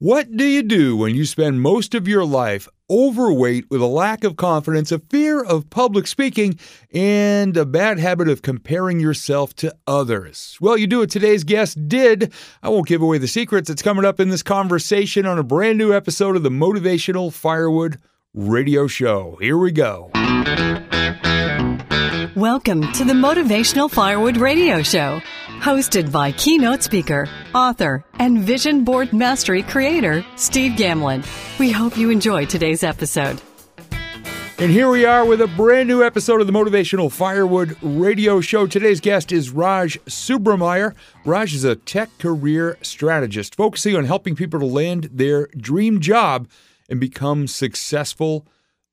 What do you do when you spend most of your life overweight with a lack of confidence, a fear of public speaking, and a bad habit of comparing yourself to others? Well, you do what today's guest did. I won't give away the secrets. It's coming up in this conversation on a brand new episode of the Motivational Firewood Radio Show. Here we go. Welcome to the Motivational Firewood Radio Show, hosted by keynote speaker, author, and vision board mastery creator, Steve Gamlin. We hope you enjoy today's episode. And here we are with a brand new episode of the Motivational Firewood Radio Show. Today's guest is Raj Subrameyer. Raj is a tech career strategist focusing on helping people to land their dream job and become successful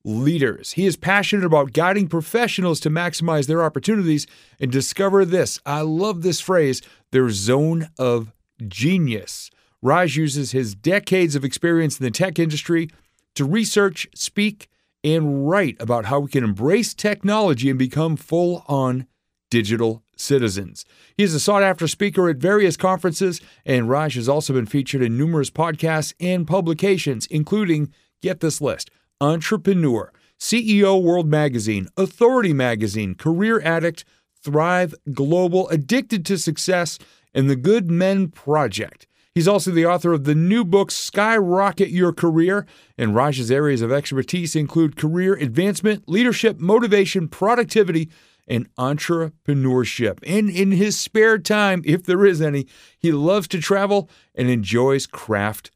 leaders. He is passionate about guiding professionals to maximize their opportunities and discover this. I love this phrase their zone of genius. Raj uses his decades of experience in the tech industry to research, speak, and write about how we can embrace technology and become full on digital citizens. He is a sought after speaker at various conferences, and Raj has also been featured in numerous podcasts and publications, including, get this list, Entrepreneur, CEO World Magazine, Authority Magazine, Career Addict, Thrive Global, Addicted to Success, and The Good Men Project. He's also the author of the new book Skyrocket Your Career, and Raj's areas of expertise include career advancement, leadership, motivation, productivity, and entrepreneurship. And in his spare time, if there is any, he loves to travel and enjoys craft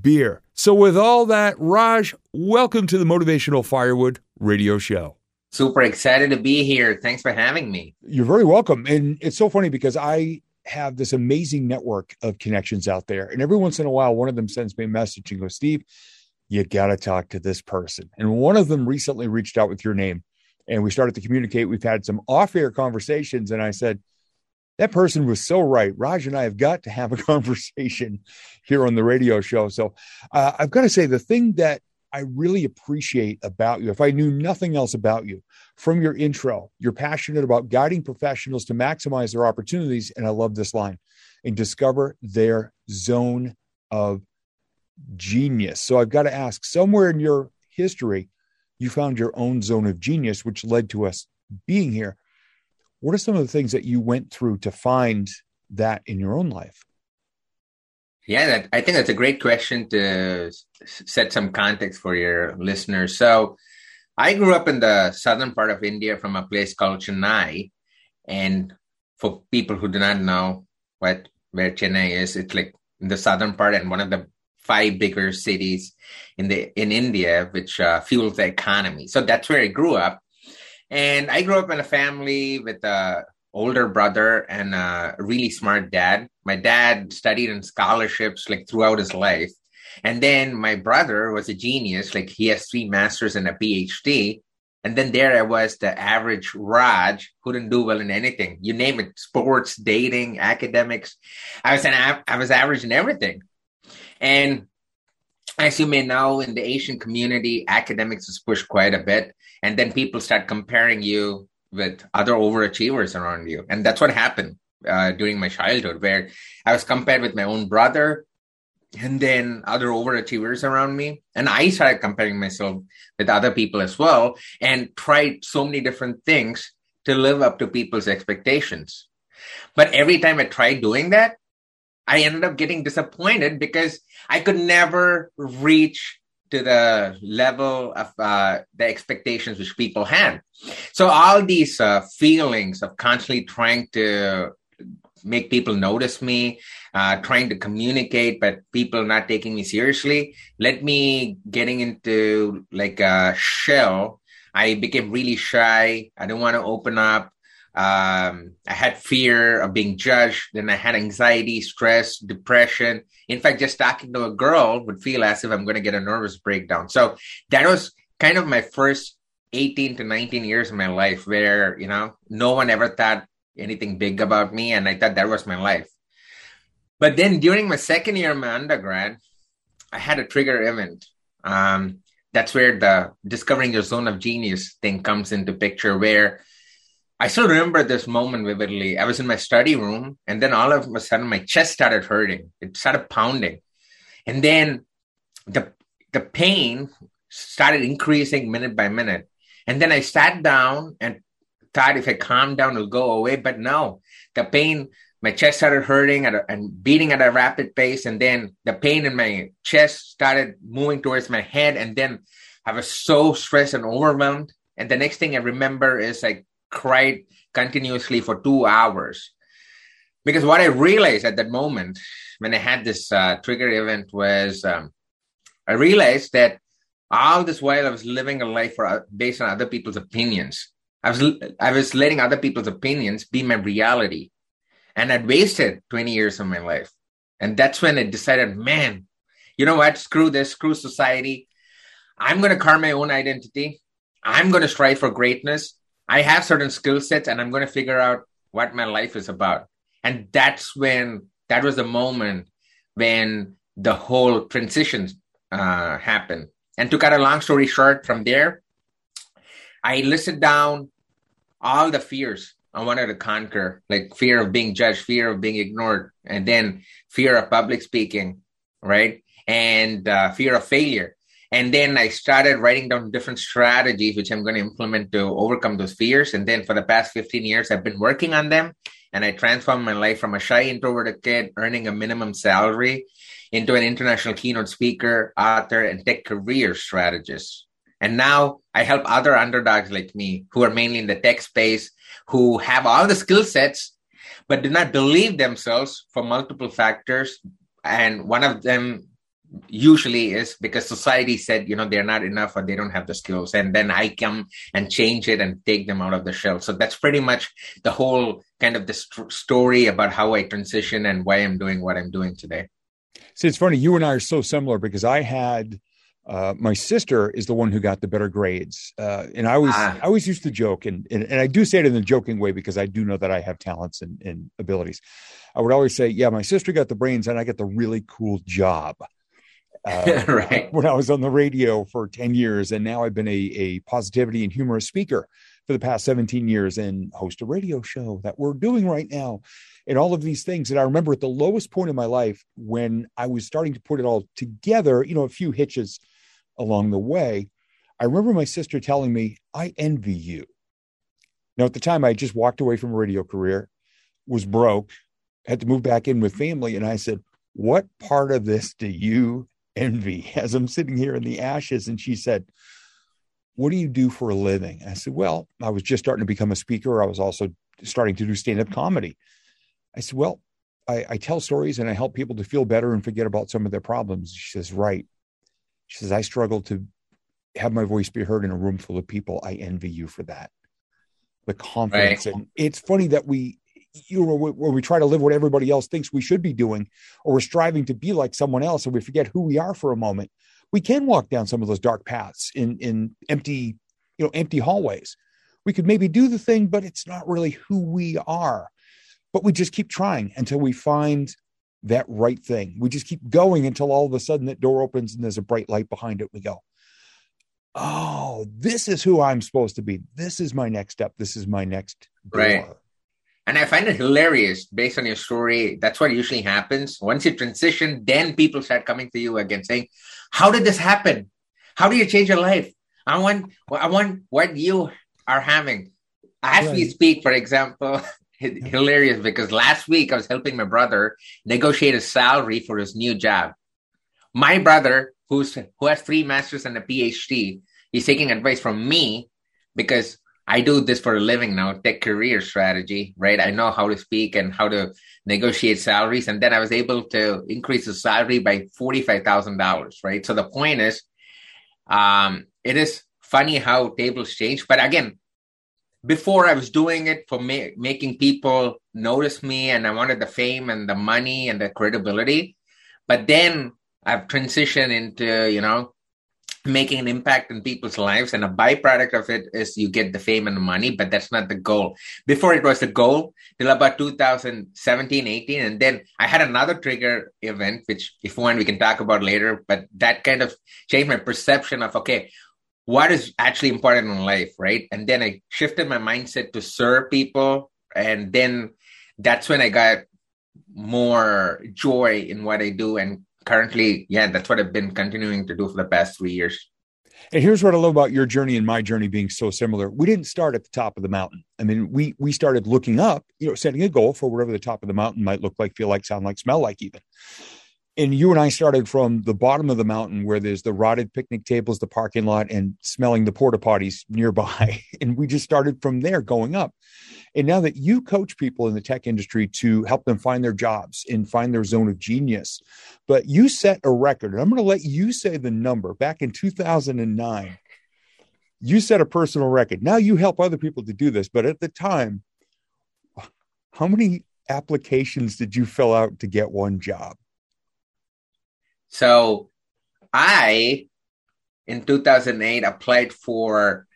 beer. So, with all that, Raj, welcome to the Motivational Firewood Radio Show. Super excited to be here. Thanks for having me. You're very welcome. And it's so funny because I have this amazing network of connections out there. And every once in a while, one of them sends me a message and goes, Steve, you got to talk to this person. And one of them recently reached out with your name and we started to communicate. We've had some off air conversations. And I said, that person was so right. Raj and I have got to have a conversation here on the radio show. So uh, I've got to say, the thing that I really appreciate about you, if I knew nothing else about you from your intro, you're passionate about guiding professionals to maximize their opportunities. And I love this line and discover their zone of genius. So I've got to ask somewhere in your history, you found your own zone of genius, which led to us being here. What are some of the things that you went through to find that in your own life? Yeah, that, I think that's a great question to set some context for your listeners. So, I grew up in the southern part of India from a place called Chennai. And for people who do not know what where Chennai is, it's like in the southern part and one of the five bigger cities in the in India, which uh, fuels the economy. So that's where I grew up. And I grew up in a family with a older brother and a really smart dad. My dad studied in scholarships like throughout his life. And then my brother was a genius, like he has three masters and a PhD. And then there I was, the average Raj, who didn't do well in anything. You name it, sports, dating, academics. I was an I was average in everything. And as you may know, in the Asian community, academics is pushed quite a bit. And then people start comparing you with other overachievers around you. And that's what happened uh, during my childhood where i was compared with my own brother and then other overachievers around me. And i started comparing myself with other people as well and tried so many different things to live up to people's expectations. But every time i tried doing that i ended up getting disappointed because i could never reach to the level of uh, the expectations which people had. So all these uh, feelings of constantly trying to make people notice me, uh, trying to communicate, but people not taking me seriously, led me getting into like a shell. I became really shy. I didn't want to open up. Um, I had fear of being judged. Then I had anxiety, stress, depression. In fact, just talking to a girl would feel as if I'm going to get a nervous breakdown. So that was kind of my first 18 to 19 years of my life where, you know, no one ever thought anything big about me. And I thought that was my life. But then during my second year of my undergrad, I had a trigger event. Um, that's where the discovering your zone of genius thing comes into picture where I still remember this moment vividly. I was in my study room, and then all of a sudden, my chest started hurting. It started pounding. And then the the pain started increasing minute by minute. And then I sat down and thought if I calm down, it'll go away. But no, the pain, my chest started hurting a, and beating at a rapid pace. And then the pain in my chest started moving towards my head. And then I was so stressed and overwhelmed. And the next thing I remember is I cried continuously for two hours. Because what I realized at that moment when I had this uh, trigger event was um, I realized that all this while I was living a life for, uh, based on other people's opinions. I was I was letting other people's opinions be my reality, and I'd wasted 20 years of my life. And that's when I decided, man, you know what? Screw this, screw society. I'm going to carve my own identity. I'm going to strive for greatness. I have certain skill sets, and I'm going to figure out what my life is about. And that's when that was the moment when the whole transition uh, happened. And to cut a long story short, from there, I listed down all the fears I wanted to conquer, like fear of being judged, fear of being ignored, and then fear of public speaking, right? And uh, fear of failure. And then I started writing down different strategies, which I'm going to implement to overcome those fears. And then for the past 15 years, I've been working on them. And I transformed my life from a shy, introverted kid earning a minimum salary into an international keynote speaker, author, and tech career strategist. And now I help other underdogs like me who are mainly in the tech space, who have all the skill sets, but do not believe themselves for multiple factors. And one of them usually is because society said, you know, they're not enough or they don't have the skills. And then I come and change it and take them out of the shell. So that's pretty much the whole kind of the st- story about how I transition and why I'm doing what I'm doing today. See, it's funny. You and I are so similar because I had uh, my sister is the one who got the better grades, uh, and I always ah. I always used to joke, and, and, and I do say it in a joking way because I do know that I have talents and, and abilities. I would always say, "Yeah, my sister got the brains, and I got the really cool job." Uh, right. When I was on the radio for ten years, and now I've been a, a positivity and humorous speaker for the past seventeen years, and host a radio show that we're doing right now and all of these things. And I remember at the lowest point in my life when I was starting to put it all together, you know, a few hitches along the way. I remember my sister telling me, I envy you. Now, at the time, I just walked away from a radio career, was broke, had to move back in with family. And I said, What part of this do you envy as I'm sitting here in the ashes? And she said, What do you do for a living? I said, Well, I was just starting to become a speaker. I was also starting to do stand up comedy. I said, Well, I, I, tell stories and I help people to feel better and forget about some of their problems. She says, Right. She says, I struggle to have my voice be heard in a room full of people. I envy you for that. The confidence. Right. And it's funny that we, you know, when we try to live what everybody else thinks we should be doing, or we're striving to be like someone else, and we forget who we are for a moment, we can walk down some of those dark paths in in empty, you know, empty hallways. We could maybe do the thing, but it's not really who we are but we just keep trying until we find that right thing. We just keep going until all of a sudden that door opens and there's a bright light behind it. We go, oh, this is who I'm supposed to be. This is my next step. This is my next door. Right. And I find it hilarious based on your story. That's what usually happens. Once you transition, then people start coming to you again saying, How did this happen? How do you change your life? I want I want what you are having. As right. we speak, for example, hilarious because last week I was helping my brother negotiate a salary for his new job. My brother, who's who has three masters and a PhD, he's taking advice from me because I do this for a living now, tech career strategy, right? I know how to speak and how to negotiate salaries. And then I was able to increase the salary by $45,000, right? So the point is, um, it is funny how tables change. But again, before I was doing it for ma- making people notice me and I wanted the fame and the money and the credibility. But then I've transitioned into, you know, making an impact in people's lives. And a byproduct of it is you get the fame and the money, but that's not the goal. Before it was the goal till about 2017, 18. And then I had another trigger event, which if one we can talk about later, but that kind of changed my perception of, okay, what is actually important in life, right? And then I shifted my mindset to serve people. And then that's when I got more joy in what I do and currently, yeah, that's what I've been continuing to do for the past three years. And here's what I love about your journey and my journey being so similar. We didn't start at the top of the mountain. I mean, we we started looking up, you know, setting a goal for whatever the top of the mountain might look like, feel like, sound like, smell like, even. And you and I started from the bottom of the mountain where there's the rotted picnic tables, the parking lot, and smelling the porta potties nearby. And we just started from there going up. And now that you coach people in the tech industry to help them find their jobs and find their zone of genius, but you set a record, and I'm going to let you say the number back in 2009. You set a personal record. Now you help other people to do this, but at the time, how many applications did you fill out to get one job? So I, in 2008, applied for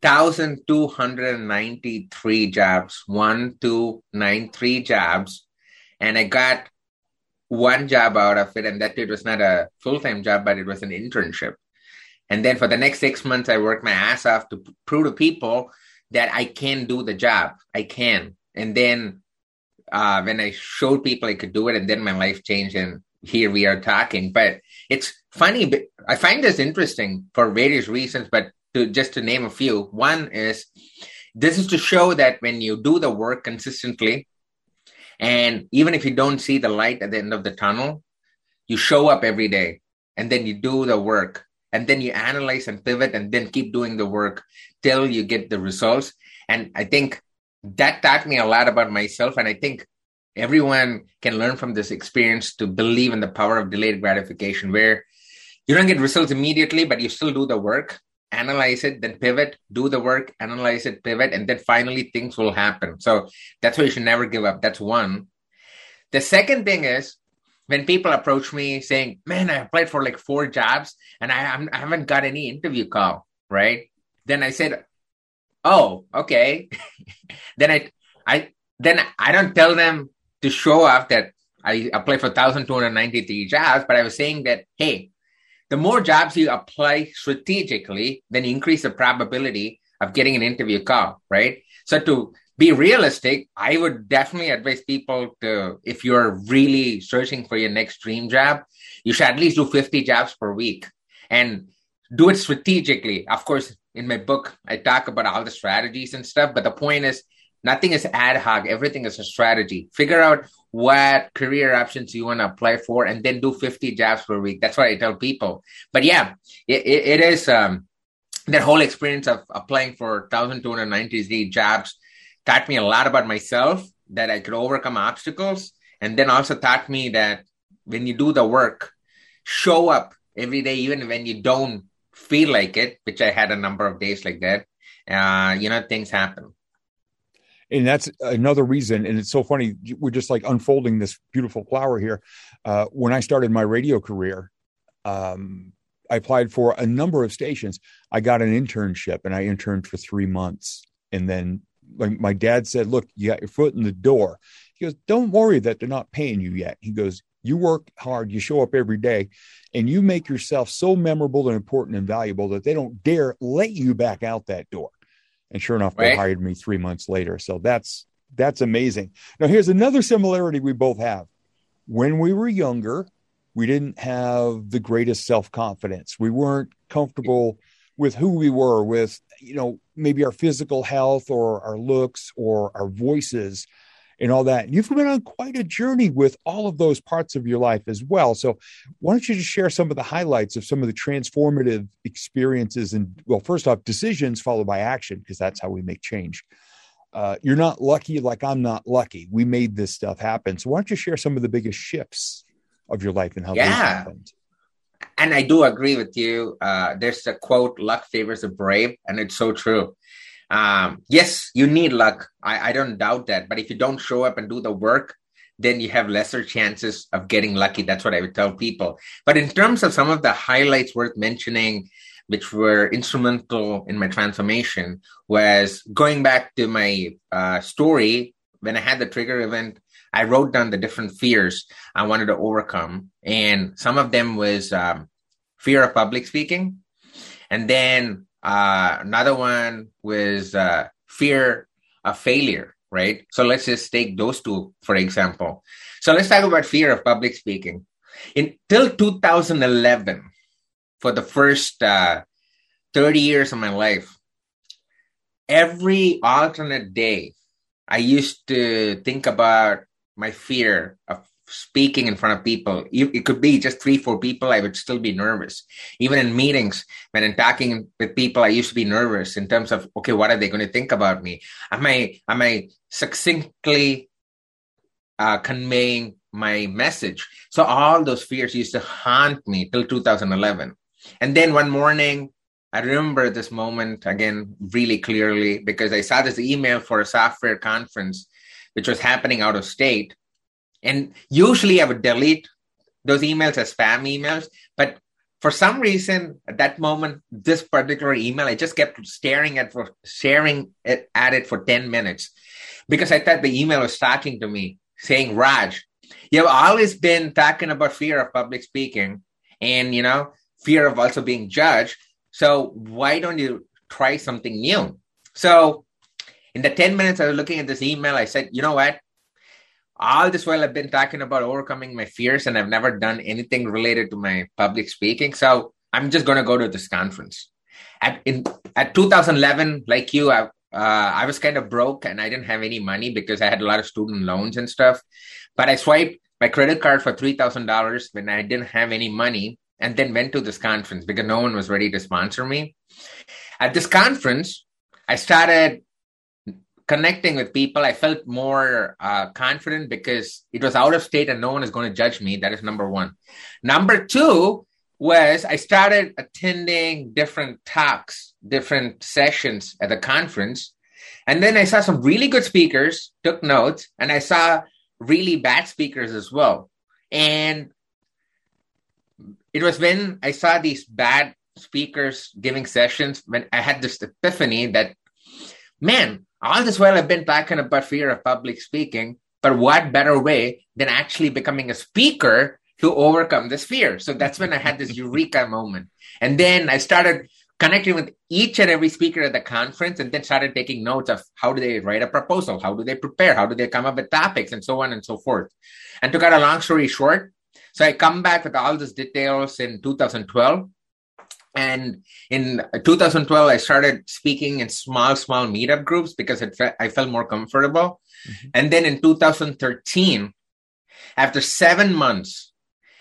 1,293 jobs, one, two, nine, three jobs. And I got one job out of it. And that it was not a full time job, but it was an internship. And then for the next six months, I worked my ass off to prove to people that I can do the job. I can. And then uh, when I showed people I could do it, and then my life changed, and here we are talking. But it's funny. But I find this interesting for various reasons. But to just to name a few, one is this is to show that when you do the work consistently, and even if you don't see the light at the end of the tunnel, you show up every day, and then you do the work, and then you analyze and pivot, and then keep doing the work till you get the results. And I think that taught me a lot about myself, and I think everyone can learn from this experience to believe in the power of delayed gratification where you don't get results immediately but you still do the work analyze it then pivot do the work analyze it pivot and then finally things will happen. So that's why you should never give up. That's one. The second thing is when people approach me saying man i applied for like four jobs and i, I haven't got any interview call right? Then i said oh okay. Then i i then i don't tell them to show off that I applied for 1,293 jobs, but I was saying that, hey, the more jobs you apply strategically, then you increase the probability of getting an interview call, right? So to be realistic, I would definitely advise people to, if you're really searching for your next dream job, you should at least do 50 jobs per week and do it strategically. Of course, in my book, I talk about all the strategies and stuff, but the point is Nothing is ad hoc. Everything is a strategy. Figure out what career options you want to apply for and then do 50 jobs per week. That's what I tell people. But yeah, it, it, is um, that whole experience of applying for 1,293 jobs taught me a lot about myself that I could overcome obstacles. And then also taught me that when you do the work, show up every day, even when you don't feel like it, which I had a number of days like that. Uh, you know, things happen and that's another reason and it's so funny we're just like unfolding this beautiful flower here. Uh, when i started my radio career um, i applied for a number of stations. I got an internship and i interned for three months. And then like my dad said look you got your foot in the door. He goes don't worry that they're not paying you yet. He goes you work hard you show up every day and you make yourself so memorable and important and valuable that they don't dare let you back out that door and sure enough, right. they hired me three months later. So that's that's amazing. Now, here's another similarity we both have. When we were younger, we didn't have the greatest self confidence. We weren't comfortable with who we were, with you know maybe our physical health or our looks or our voices and all that. And You've been on quite a journey with all of those parts of your life as well. So, why don't you just share some of the highlights of some of the transformative experiences and, well, first off, decisions followed by action, because that's how we make change. Uh, you're not lucky like I'm not lucky. We made this stuff happen. So, why don't you share some of the biggest shifts of your life and how yeah. happened? And I do agree with you. Uh, there's a quote, luck favors the brave, and it's so true um, yes, you need luck. I, I don't doubt that. But if you don't show up and do the work, then you have lesser chances of getting lucky. That's what I would tell people. But in terms of some of the highlights worth mentioning, which were instrumental in my transformation, was going back to my uh, story when I had the trigger event. I wrote down the different fears I wanted to overcome, and some of them was um, fear of public speaking, and then uh, another one was uh, fear of failure, right? So let's just take those two, for example. So let's talk about fear of public speaking. Until 2011, for the first uh, 30 years of my life, every alternate day, I used to think about my fear of speaking in front of people. It could be just three, four people. I would still be nervous. Even in meetings, when talking with people, I used to be nervous in terms of, okay, what are they going to think about me? Am I, am I succinctly uh, conveying my message? So all those fears used to haunt me till 2011. And then one morning, I remember this moment again really clearly because I saw this email for a software conference, which was happening out of state and usually I would delete those emails as spam emails. But for some reason, at that moment, this particular email, I just kept staring at for staring at, it for 10 minutes because I thought the email was talking to me saying, Raj, you have always been talking about fear of public speaking and, you know, fear of also being judged. So why don't you try something new? So in the 10 minutes I was looking at this email, I said, you know what? All this while I've been talking about overcoming my fears and I've never done anything related to my public speaking. So I'm just going to go to this conference. At, in, at 2011, like you, I, uh, I was kind of broke and I didn't have any money because I had a lot of student loans and stuff. But I swiped my credit card for $3,000 when I didn't have any money and then went to this conference because no one was ready to sponsor me. At this conference, I started connecting with people, I felt more uh, confident because it was out of state and no one is going to judge me. That is number one. Number two was I started attending different talks, different sessions at the conference. And then I saw some really good speakers, took notes, and I saw really bad speakers as well. And it was when I saw these bad speakers giving sessions when I had this epiphany that, man, all this while I've been talking about fear of public speaking, but what better way than actually becoming a speaker to overcome this fear? So that's when I had this eureka moment. And then I started connecting with each and every speaker at the conference and then started taking notes of how do they write a proposal? How do they prepare? How do they come up with topics and so on and so forth? And to cut a long story short, so I come back with all these details in 2012 and in 2012, I started speaking in small, small meetup groups because it fe- I felt more comfortable. Mm-hmm. And then in 2013, after seven months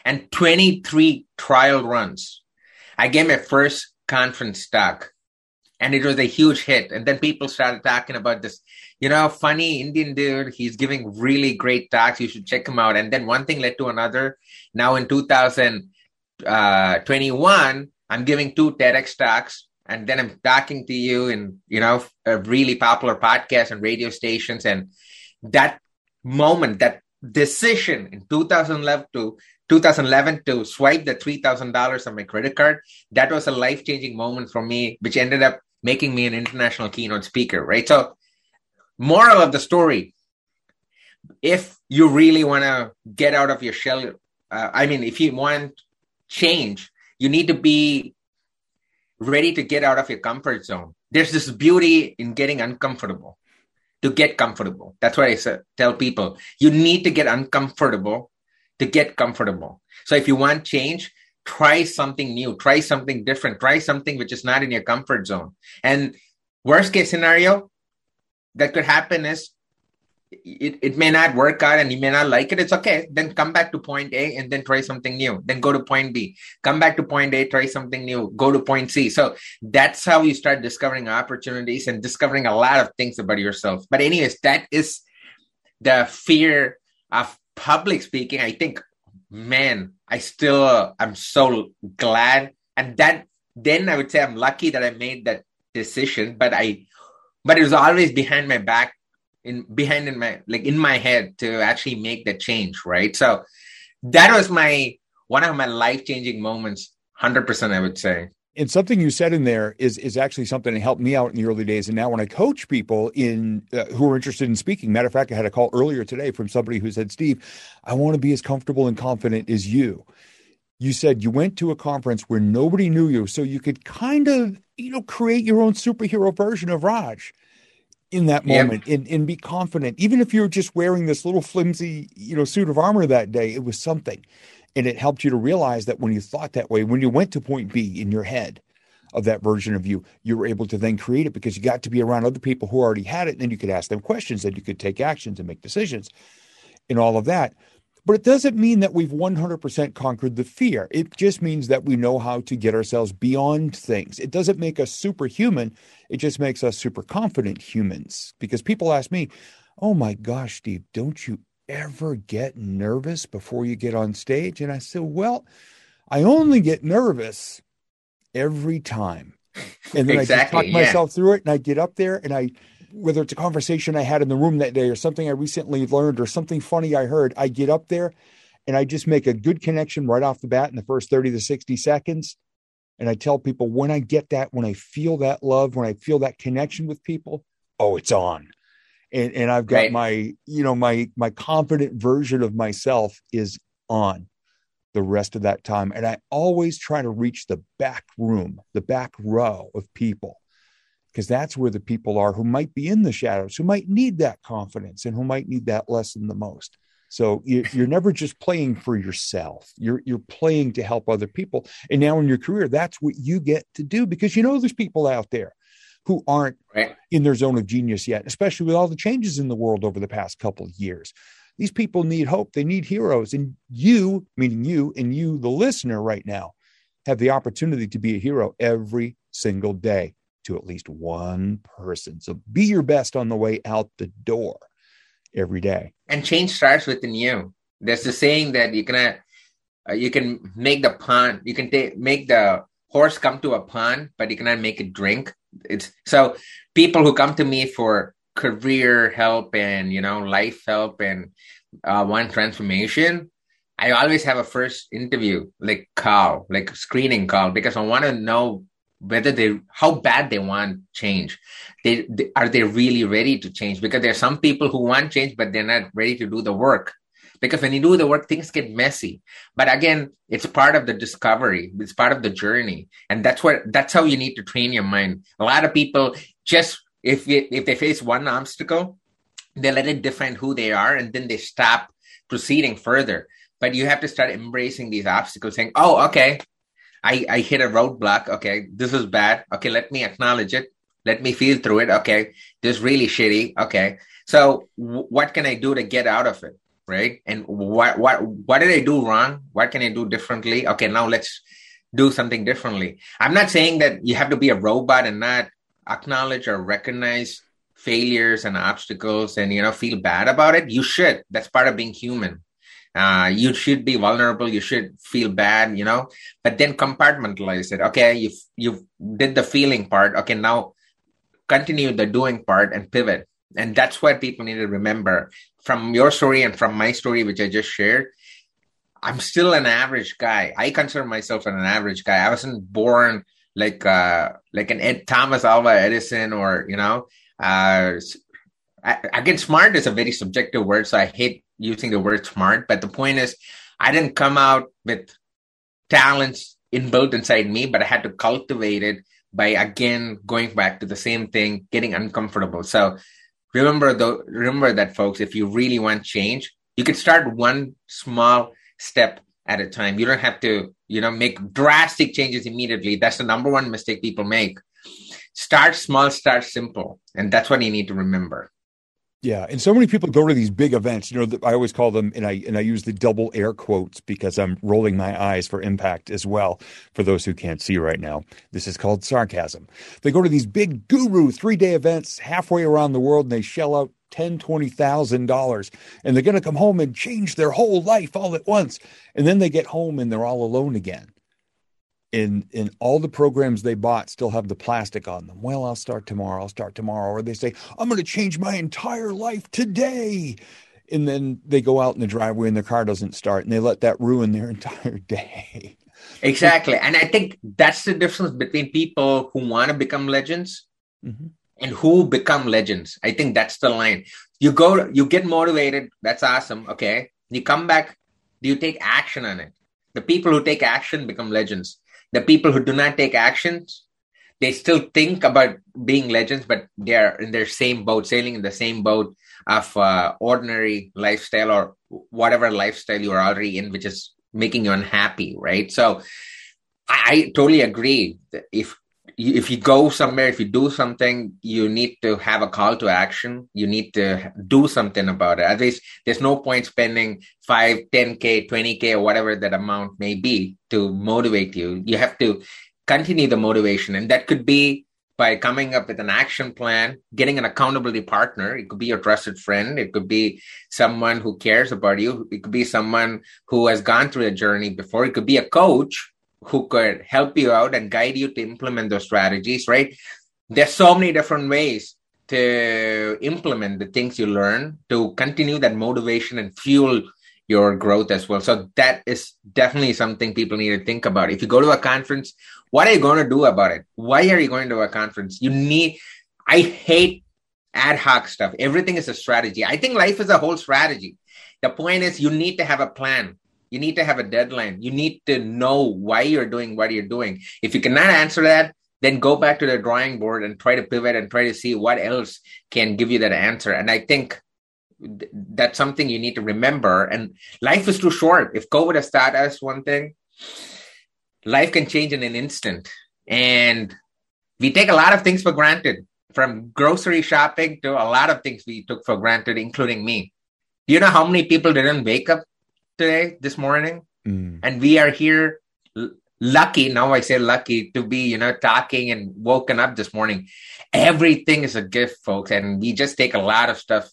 and 23 trial runs, I gave my first conference talk and it was a huge hit. And then people started talking about this, you know, funny Indian dude. He's giving really great talks. You should check him out. And then one thing led to another. Now in 2021, I'm giving two TEDx talks and then I'm talking to you in, you know, a really popular podcast and radio stations. And that moment, that decision in 2011 to 2011 to swipe the $3,000 on my credit card, that was a life changing moment for me, which ended up making me an international keynote speaker, right? So, moral of the story if you really want to get out of your shell, uh, I mean, if you want change, you need to be ready to get out of your comfort zone. There's this beauty in getting uncomfortable to get comfortable. That's what I say, tell people. You need to get uncomfortable to get comfortable. So if you want change, try something new, try something different, try something which is not in your comfort zone. And worst case scenario that could happen is it, it may not work out and you may not like it it's okay. Then come back to point a and then try something new. Then go to point b. Come back to point a try something new. Go to point c. So that's how you start discovering opportunities and discovering a lot of things about yourself. But anyways that is the fear of public speaking. I think man i still uh, i'm so glad. And that then i would say i'm lucky that i made that decision but i but it was always behind my back in behind in my like in my head to actually make that change right? So that was my one of my life-changing moments 100% i would say. And something you said in there is is actually something that helped me out in the early days. And now when i coach people in uh, who are interested in speaking matter of fact i had a call earlier today from somebody who said steve i want to be as comfortable and confident as you. You said you went to a conference where nobody knew you so you could kind of you know create your own superhero version of raj in that moment yep. and, and be confident even if you're just wearing this little flimsy you know suit of armor that day it was something And it helped you to realize that when you thought that way, when you went to point B in your head of that version of you, you were able to then create it because you got to be around other people who already had it. And then you could ask them questions and you could take actions and make decisions and all of that. But it doesn't mean that we've 100% conquered the fear. It just means that we know how to get ourselves beyond things. It doesn't make us superhuman. It just makes us super confident humans. Because people ask me, oh my gosh, Steve, don't you ever get nervous before you get on stage? And I said, Well, I only get nervous every time. And then exactly, I just talk yeah. myself through it and I get up there and I whether it's a conversation I had in the room that day or something I recently learned or something funny I heard, I get up there and I just make a good connection right off the bat in the first 30 to 60 seconds. And I tell people when I get that, when I feel that love, when I feel that connection with people, oh, it's on and and I've got right. my you know my my confident version of myself is on the rest of that time and I always try to reach the back room the back row of people because that's where the people are who might be in the shadows who might need that confidence and who might need that lesson the most so you're never just playing for yourself. You're you're playing to help other people. And now in your career, that's what you get to do because you know there's people out there who aren't right. in their zone of genius yet, especially with all the changes in the world over the past couple of years. These people need hope. They need heroes. And you, meaning you and you, the listener right now, have the opportunity to be a hero every single day to at least one person. So be your best on the way out the door every day. And change starts within you. There's a saying that you can uh, you can make the pond, you can take make the horse come to a pond, but you cannot make it drink it's so people who come to me for career help and you know life help and uh, one transformation i always have a first interview like call like screening call because i want to know whether they how bad they want change. They, they, are they really ready to change? Because there are some people who want change but they're not ready to do the work. Because when you do the work things get messy. But again it's part of the discovery. It's part of the journey. And that's what that's how you need to train your mind. A lot of people just if if they face one obstacle they let it define who they are and then they stop proceeding further. But you have to start embracing these obstacles saying oh okay i i hit a roadblock okay this is bad okay let me acknowledge it let me feel through it okay this is really shitty okay so w- what can i do to get out of it right? And what what what did I do wrong? What can I do differently? Okay, now let's do something differently. I'm not saying that you have to be a robot and not acknowledge or recognize failures and obstacles and you know feel bad about it. You should. That's part of being human. Uh, you should be vulnerable. You should feel bad, you know, but then compartmentalize it. Okay, you you did the feeling part. Okay, now continue the doing part and pivot. And that's what people need to remember from your story and from my story, which I just shared. I'm still an average guy. I consider myself an average guy. I wasn't born like uh like an Ed Thomas Alva Edison or you know uh I, again smart is a very subjective word so I hate using the word smart but the point is I didn't come out with talents inbuilt inside me but I had to cultivate it by again going back to the same thing getting uncomfortable. So remember though remember that folks if you really want change you could start one small step at a time. You don't have to you know make drastic changes immediately. That's the number one mistake people make. Start small start simple and that's what you need to remember yeah, and so many people go to these big events. You know, I always call them, and I and I use the double air quotes because I'm rolling my eyes for impact as well. For those who can't see right now, this is called sarcasm. They go to these big guru three day events halfway around the world, and they shell out ten, twenty thousand dollars, and they're going to come home and change their whole life all at once. And then they get home and they're all alone again and and all the programs they bought still have the plastic on them. Well, I'll start tomorrow. I'll start tomorrow. Or they say, I'm going to change my entire life today. And then they go out in the driveway and their car doesn't start and they let that ruin their entire day. Exactly. And I think that's the difference between people who want to become legends mm-hmm. and who become legends. I think that's the line. You go, you get motivated. That's awesome. Okay. You come back. Do you take action on it? The people who take action become legends the people who do not take actions they still think about being legends but they're in their same boat sailing in the same boat of uh, ordinary lifestyle or whatever lifestyle you're already in which is making you unhappy, right? So I, I totally agree. If if you go somewhere, if you do something, you need to have a call to action. You need to do something about it. At least there's no point spending 5, 10K, 20K, or whatever that amount may be to motivate you. You have to continue the motivation. And that could be by coming up with an action plan, getting an accountability partner. It could be your trusted friend. It could be someone who cares about you. It could be someone who has gone through a journey before. It could be a coach who could help you out and guide you to implement those strategies, right? There's so many different ways to implement the things you learn to continue that motivation and fuel your growth as well. So that is definitely something people need to think about. If you go to a conference, what are you going to do about it? Why are you going to a conference? You need, I hate ad hoc stuff. Everything is a strategy. I think life is a whole strategy. The point is, you need to have a plan. You need to have a deadline. You need to know why you're doing what you're doing. If you cannot answer that, then go back to the drawing board and try to pivot and try to see what else can give you that answer. And I think that's something you need to remember. And life is too short. If COVID has taught us one thing, life can change in an instant. And we take a lot of things for granted, from grocery shopping to a lot of things we took for granted, including me. Do you know how many people didn't wake up today, this morning? Mm. And we are here lucky now i say lucky to be you know talking and woken up this morning everything is a gift folks and we just take a lot of stuff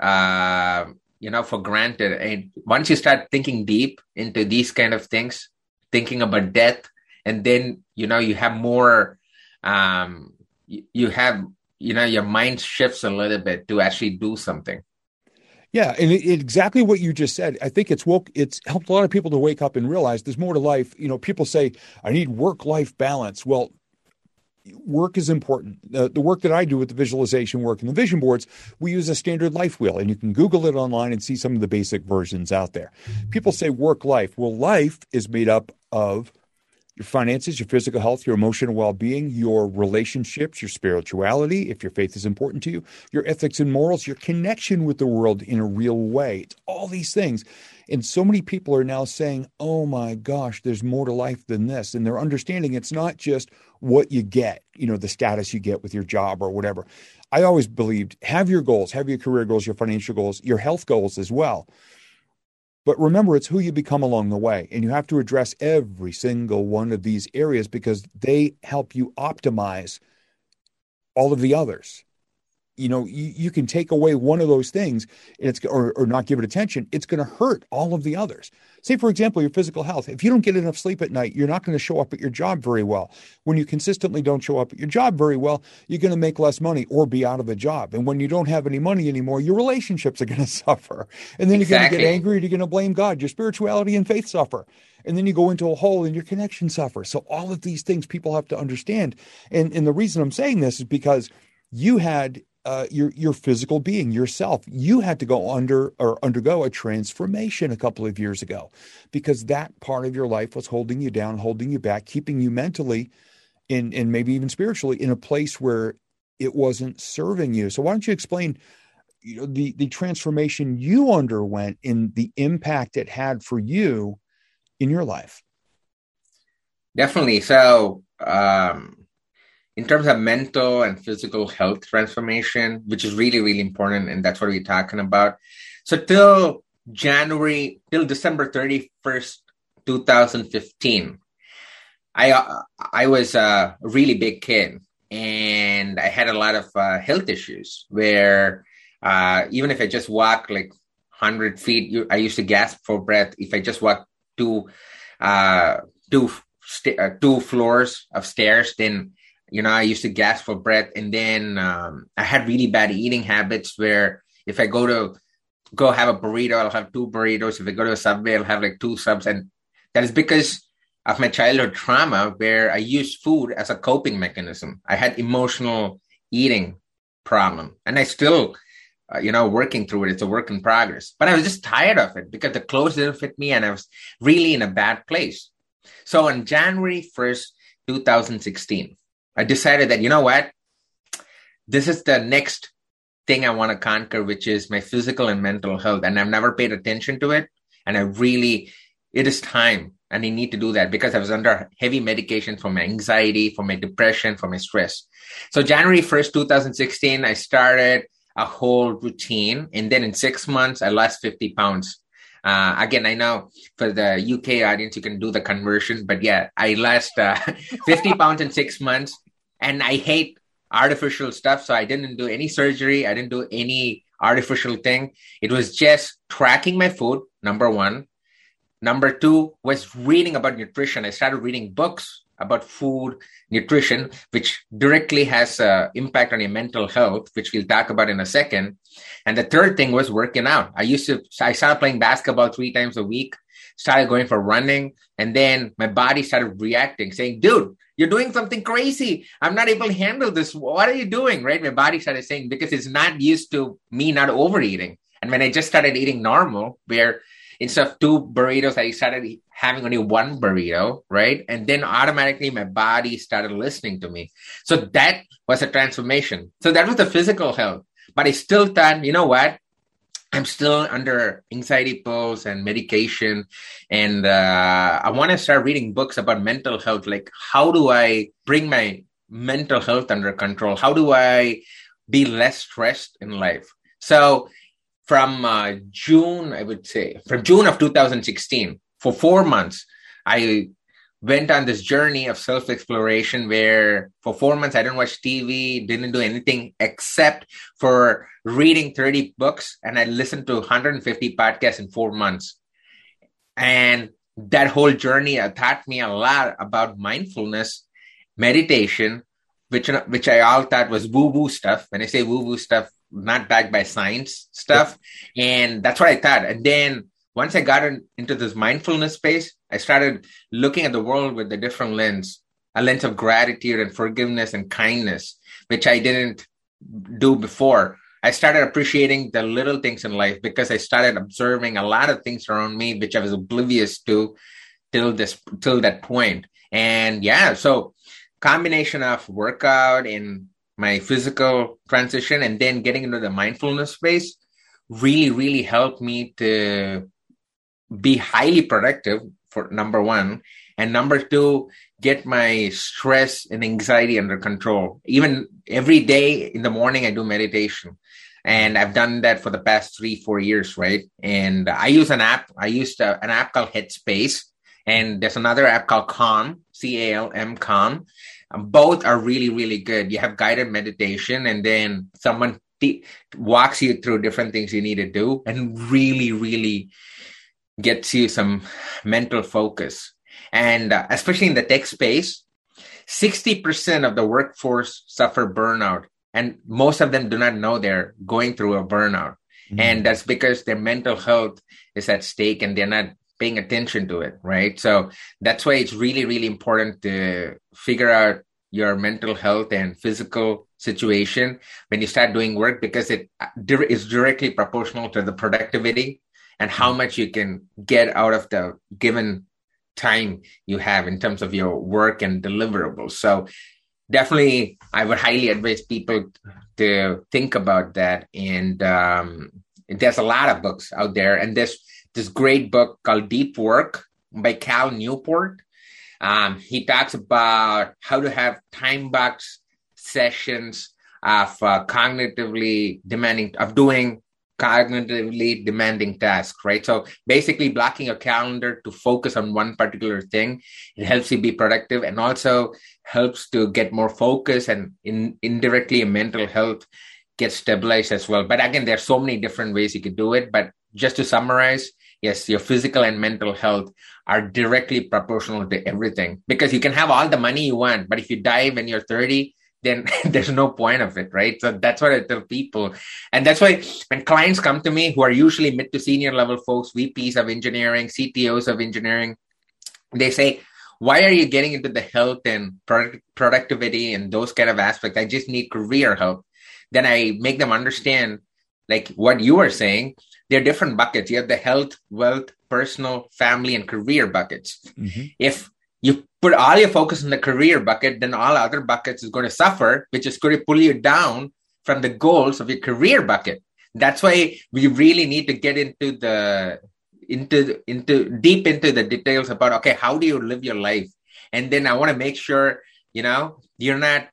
uh you know for granted and once you start thinking deep into these kind of things thinking about death and then you know you have more um you, you have you know your mind shifts a little bit to actually do something yeah, and it, it, exactly what you just said. I think it's woke. It's helped a lot of people to wake up and realize there's more to life. You know, people say I need work-life balance. Well, work is important. The, the work that I do with the visualization work and the vision boards, we use a standard life wheel, and you can Google it online and see some of the basic versions out there. People say work-life. Well, life is made up of your finances, your physical health, your emotional well being, your relationships, your spirituality, if your faith is important to you, your ethics and morals, your connection with the world in a real way. It's all these things. And so many people are now saying, oh my gosh, there's more to life than this. And they're understanding it's not just what you get, you know, the status you get with your job or whatever. I always believed have your goals, have your career goals, your financial goals, your health goals as well. But remember, it's who you become along the way. And you have to address every single one of these areas because they help you optimize all of the others you know you, you can take away one of those things and it's or, or not give it attention it's going to hurt all of the others. Say for example your physical health. If you don't get enough sleep at night you're not going to show up at your job very well. When you consistently don't show up at your job very well you're going to make less money or be out of a job. And when you don't have any money anymore your relationships are going to suffer. And then exactly. you're going to get angry you're going to blame god. Your spirituality and faith suffer. And then you go into a hole and your connection suffers. So all of these things people have to understand. And and the reason i'm saying this is because you had uh, your your physical being yourself. You had to go under or undergo a transformation a couple of years ago because that part of your life was holding you down holding you back keeping you mentally and and maybe even spiritually in a place where it wasn't serving you. So why don't you explain you know the the transformation you underwent and the impact it had for you in your life? Definitely. So um in terms of mental and physical health transformation, which is really, really important. And that's what we're talking about. So till January, till December 31st, 2015, I, I was a really big kid and I had a lot of uh, health issues where uh, even if I just walk like 100 feet, I used to gasp for breath. If I just walk two, uh, two, st- uh, two floors of stairs, then you know, I used to gasp for breath, and then um, I had really bad eating habits where if I go to go have a burrito, I'll have two burritos. If I go to a subway, I'll have like two subs, and that is because of my childhood trauma where I used food as a coping mechanism. I had emotional eating problem, and I still, uh, you know, working through it. It's a work in progress, but I was just tired of it because the clothes didn't fit me, and I was really in a bad place. So on January first, 2016. I decided that, you know what? This is the next thing I want to conquer, which is my physical and mental health. And I've never paid attention to it. And I really, it is time and I need to do that because I was under heavy medication for my anxiety, for my depression, for my stress. So January 1st, 2016, I started a whole routine. And then in six months, I lost 50 pounds. Uh, again, I know for the UK audience, you can do the conversion, but yeah, I lost uh, 50 pounds in six months and I hate artificial stuff. So I didn't do any surgery. I didn't do any artificial thing. It was just tracking my food, number one. Number two was reading about nutrition. I started reading books about food, nutrition, which directly has an impact on your mental health, which we'll talk about in a second. And the third thing was working out. I used to, I started playing basketball three times a week, started going for running, and then my body started reacting, saying, dude, you're doing something crazy. I'm not able to handle this. What are you doing? Right? My body started saying, because it's not used to me not overeating. And when I just started eating normal, where instead of two burritos, I started having only one burrito, right? And then automatically my body started listening to me. So that was a transformation. So that was the physical health. But I still thought, you know what? I'm still under anxiety pills and medication. And uh, I want to start reading books about mental health. Like, how do I bring my mental health under control? How do I be less stressed in life? So from uh, June, I would say, from June of 2016, for four months, I went on this journey of self exploration where for four months I didn't watch TV, didn't do anything except for reading 30 books, and I listened to 150 podcasts in four months. And that whole journey taught me a lot about mindfulness, meditation, which which I all thought was woo woo stuff. When I say woo woo stuff, not backed by science stuff. And that's what I thought. And then once I got in, into this mindfulness space, I started looking at the world with a different lens, a lens of gratitude and forgiveness and kindness, which I didn't do before. I started appreciating the little things in life because I started observing a lot of things around me, which I was oblivious to till this till that point. And yeah, so combination of workout and my physical transition and then getting into the mindfulness space really really helped me to be highly productive for number one. And number two get my stress and anxiety under control. Even every day in the morning i do meditation and i've done that for the past three four years right and i use an app i used uh, an app called headspace and there's another app called calm c-a-l-m calm um, both are really, really good. You have guided meditation, and then someone t- walks you through different things you need to do, and really, really gets you some mental focus. And uh, especially in the tech space, 60% of the workforce suffer burnout, and most of them do not know they're going through a burnout. Mm-hmm. And that's because their mental health is at stake and they're not paying attention to it, right? So that's why it's really, really important to figure out your mental health and physical situation when you start doing work because it is directly proportional to the productivity and how much you can get out of the given time you have in terms of your work and deliverables. So definitely, I would highly advise people to think about that. And um, there's a lot of books out there, and there's this great book called Deep Work by Cal Newport. Um, he talks about how to have time box sessions of uh, cognitively demanding, of doing cognitively demanding task, right? So basically blocking a calendar to focus on one particular thing, it helps you be productive and also helps to get more focus and in, indirectly mental health gets stabilized as well. But again, there's so many different ways you could do it. But just to summarize, yes, your physical and mental health are directly proportional to everything because you can have all the money you want, but if you die when you're 30, then there's no point of it, right? So that's what I tell people. And that's why when clients come to me who are usually mid to senior level folks, VPs of engineering, CTOs of engineering, they say, why are you getting into the health and product- productivity and those kind of aspects? I just need career help. Then I make them understand like what you are saying there are different buckets. You have the health, wealth, personal, family, and career buckets. Mm-hmm. If you put all your focus in the career bucket, then all other buckets is going to suffer, which is going to pull you down from the goals of your career bucket. That's why we really need to get into the into into deep into the details about okay, how do you live your life? And then I want to make sure, you know, you're not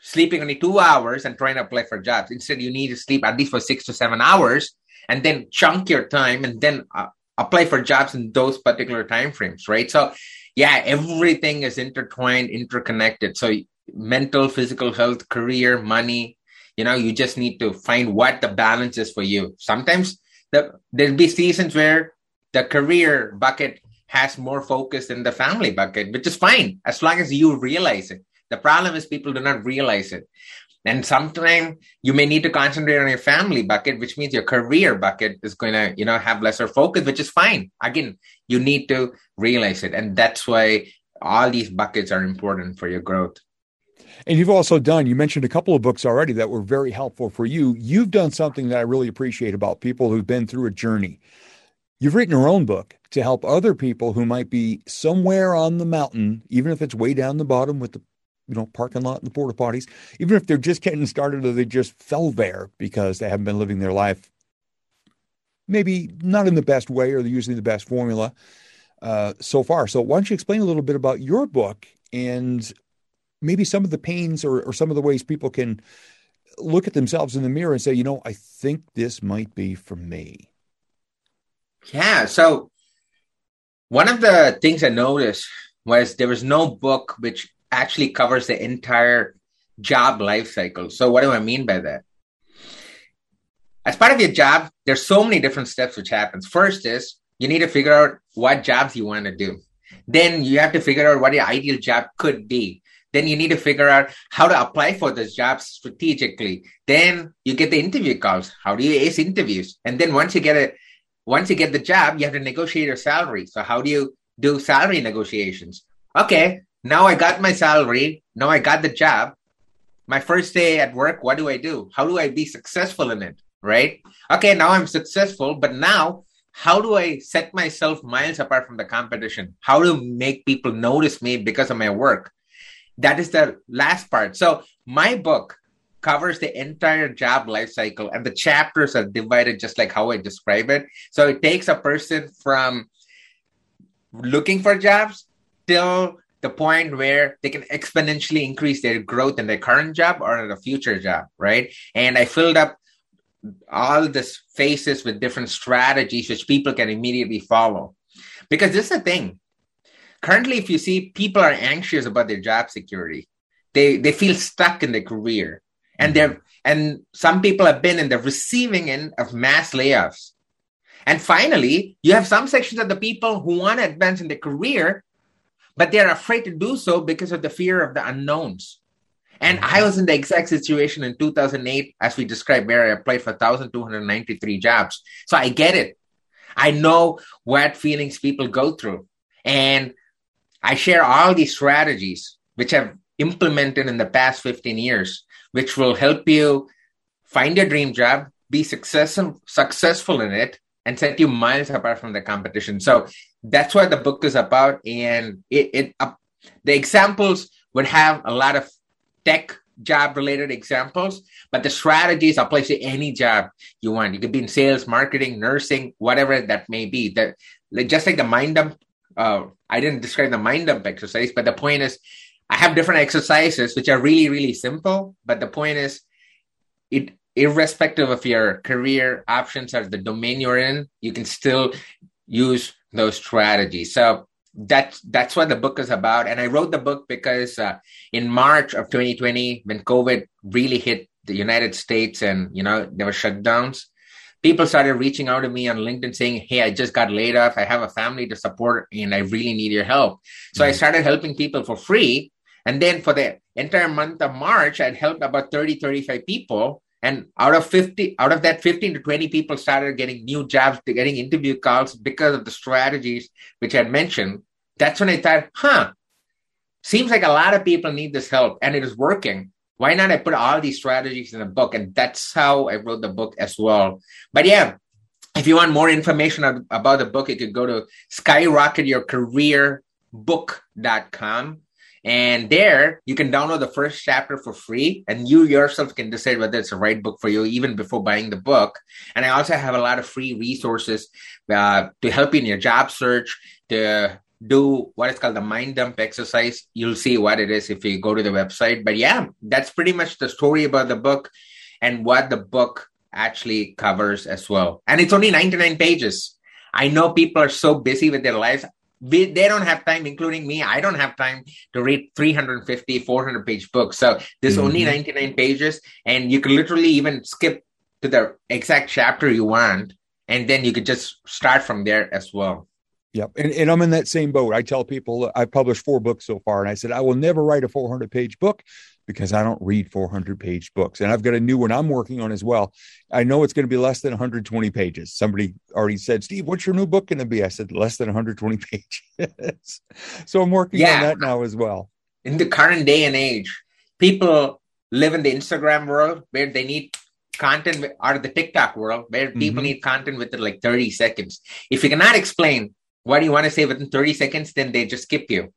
sleeping only two hours and trying to apply for jobs. Instead, you need to sleep at least for six to seven hours and then chunk your time and then uh, apply for jobs in those particular time frames, right? So, yeah, everything is intertwined, interconnected. So, mental, physical health, career, money, you know, you just need to find what the balance is for you. Sometimes the, there'll be seasons where the career bucket has more focus than the family bucket, which is fine as long as you realize it. The problem is people do not realize it. And sometimes you may need to concentrate on your family bucket, which means your career bucket is going to, you know, have lesser focus, which is fine. Again, you need to realize it. And that's why all these buckets are important for your growth. And you've also done, you mentioned a couple of books already that were very helpful for you. You've done something that I really appreciate about people who've been through a journey. You've written your own book to help other people who might be somewhere on the mountain, even if it's way down the bottom with the you know, parking lot and the porta potties, even if they're just getting started or they just fell there because they haven't been living their life maybe not in the best way or they're using the best formula uh, so far. So why don't you explain a little bit about your book and maybe some of the pains or, or some of the ways people can look at themselves in the mirror and say, you know, I think this might be for me. Yeah. So one of the things I noticed was there was no book which actually covers the entire job life cycle. So what do I mean by that? As part of your job, there's so many different steps which happens. First is you need to figure out what jobs you want to do. Then you have to figure out what your ideal job could be. Then you need to figure out how to apply for those jobs strategically. Then you get the interview calls. How do you ace interviews? And then once you get it, once you get the job, you have to negotiate your salary. So how do you do salary negotiations? Okay, now I got my salary. Now I got the job. My first day at work, what do I do? How do I be successful in it? Right? Okay, now I'm successful, but now how do I set myself miles apart from the competition? How to make people notice me because of my work? That is the last part. So my book covers the entire job life cycle and the chapters are divided just like how I describe it. So it takes a person from looking for jobs till the point where they can exponentially increase their growth in their current job or in a future job, right? And I filled up all this phases with different strategies which people can immediately follow. Because this is the thing. Currently, if you see people are anxious about their job security, they they feel stuck in their career. And they're and some people have been in the receiving end of mass layoffs. And finally, you have some sections of the people who want to advance in their career, but they're afraid to do so because of the fear of the unknowns. And I was in the exact situation in 2008, as we described, where I applied for 1,293 jobs. So I get it. I know what feelings people go through. And I share all these strategies, which I've implemented in the past 15 years, which will help you find your dream job, be successful, successful in it, and set you miles apart from the competition. So that's what the book is about. And it, it uh, the examples would have a lot of tech job related examples, but the strategies apply to any job you want. You could be in sales, marketing, nursing, whatever that may be. That just like the mind dump. Uh, I didn't describe the mind dump exercise, but the point is, I have different exercises which are really really simple. But the point is, it irrespective of your career options or the domain you're in, you can still use those strategies. So that's that's what the book is about. And I wrote the book because uh, in March of 2020, when COVID really hit the United States, and you know there were shutdowns, people started reaching out to me on LinkedIn saying, "Hey, I just got laid off. I have a family to support, and I really need your help." So mm-hmm. I started helping people for free. And then for the entire month of March, I'd helped about 30, 35 people and out of 50, out of that 15 to 20 people started getting new jobs, getting interview calls because of the strategies which I mentioned. That's when I thought, huh, seems like a lot of people need this help and it is working. Why not I put all these strategies in a book? And that's how I wrote the book as well. But yeah, if you want more information about the book, you could go to skyrocketyourcareerbook.com And there you can download the first chapter for free and you yourself can decide whether it's the right book for you even before buying the book. And I also have a lot of free resources uh, to help you in your job search, to do what is called the mind dump exercise. You'll see what it is if you go to the website. But yeah, that's pretty much the story about the book and what the book actually covers as well. And it's only 99 pages. I know people are so busy with their lives we, they don't have time, including me. I don't have time to read 350, 400 page books. So there's mm-hmm. only 99 pages, and you can literally even skip to the exact chapter you want, and then you could just start from there as well. Yep. And, and I'm in that same boat. I tell people I've published four books so far, and I said, I will never write a 400 page book because I don't read 400 page books. And I've got a new one I'm working on as well. I know it's going to be less than 120 pages. Somebody already said, Steve, what's your new book going to be? I said, less than 120 pages. so I'm working yeah. on that now as well. In the current day and age, people live in the Instagram world where they need content or the TikTok world where mm-hmm. people need content within like 30 seconds. If you cannot explain what you want to say within 30 seconds, then they just skip you.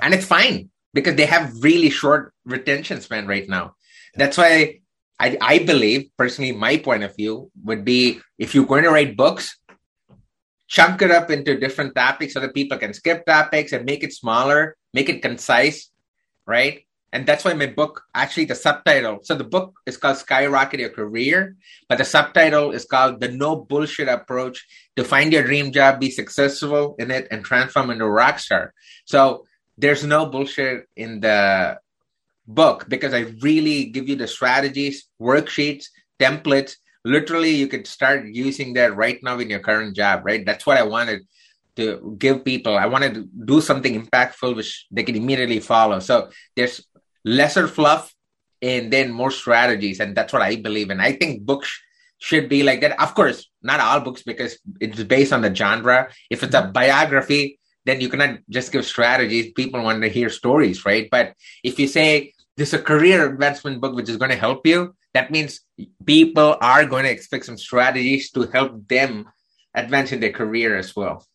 And it's fine because they have really short retention span right now. That's why I, I believe, personally, my point of view would be if you're going to write books, chunk it up into different topics so that people can skip topics and make it smaller, make it concise, right? And that's why my book, actually, the subtitle. So the book is called Skyrocket Your Career, but the subtitle is called The No Bullshit Approach to Find Your Dream Job, Be Successful in It, and Transform into a Rock Star. So there's no bullshit in the book because I really give you the strategies, worksheets, templates. Literally, you could start using that right now in your current job, right? That's what I wanted to give people. I wanted to do something impactful which they can immediately follow. So there's lesser fluff and then more strategies. And that's what I believe in. I think books should be like that. Of course, not all books because it's based on the genre. If it's a mm-hmm. biography, then you cannot just give strategies. People want to hear stories, right? But if you say this is a career advancement book which is going to help you, that means people are going to expect some strategies to help them advance in their career as well.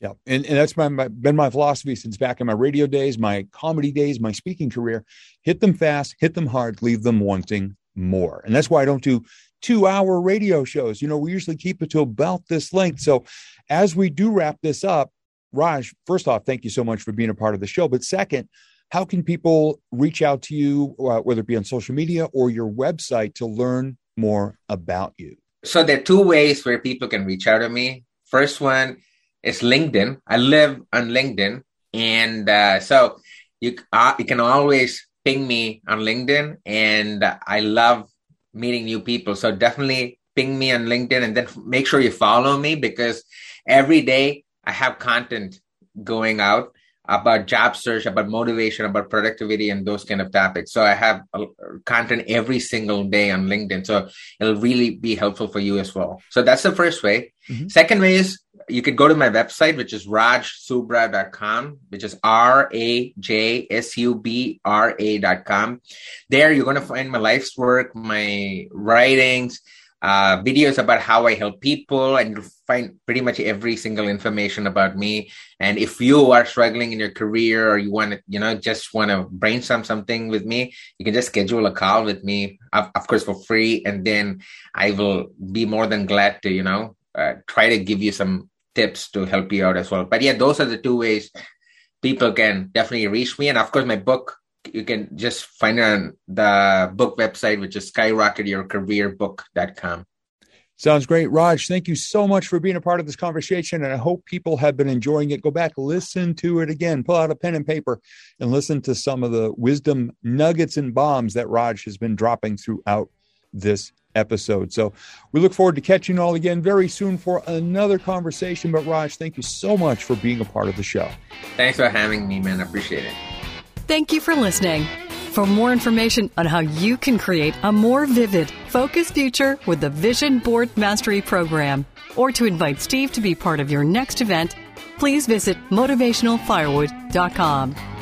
Yeah, and, and that's my, my, been my philosophy since back in my radio days, my comedy days, my speaking career. Hit them fast, hit them hard, leave them wanting more. And that's why I don't do two hour radio shows. You know, we usually keep it to about this length. So as we do wrap this up, Raj, first off, thank you so much for being a part of the show. But second, how can people reach out to you, uh, whether it be on social media or your website, to learn more about you? So there are two ways where people can reach out to me. First one is LinkedIn. I live on LinkedIn, and uh, so you uh, you can always ping me on LinkedIn, and I love meeting new people. So definitely ping me on LinkedIn, and then make sure you follow me because every day I have content going out about job search, about motivation, about productivity, and those kind of topics. So I have content every single day on LinkedIn. So it'll really be helpful for you as well. So that's the first way. Mm-hmm. Second way is you could go to my website, which is rajsubra.com, which is R A J S U B R A.com. There you're going to find my life's work, my writings, uh, videos about how I help people, and you'll find pretty much every single information about me. And if you are struggling in your career or you want to, you know, just want to brainstorm something with me, you can just schedule a call with me, of, of course, for free. And then I will be more than glad to, you know, uh, try to give you some tips to help you out as well. But yeah, those are the two ways people can definitely reach me. And of course, my book, you can just find it on the book website, which is skyrocketyourcareerbook.com. Sounds great. Raj, thank you so much for being a part of this conversation. And I hope people have been enjoying it. Go back, listen to it again, pull out a pen and paper, and listen to some of the wisdom nuggets and bombs that Raj has been dropping throughout this episode. So we look forward to catching you all again very soon for another conversation. But Raj, thank you so much for being a part of the show. Thanks for having me, man. I appreciate it. Thank you for listening. For more information on how you can create a more vivid, focused future with the Vision Board Mastery Program, or to invite Steve to be part of your next event, please visit motivationalfirewood.com.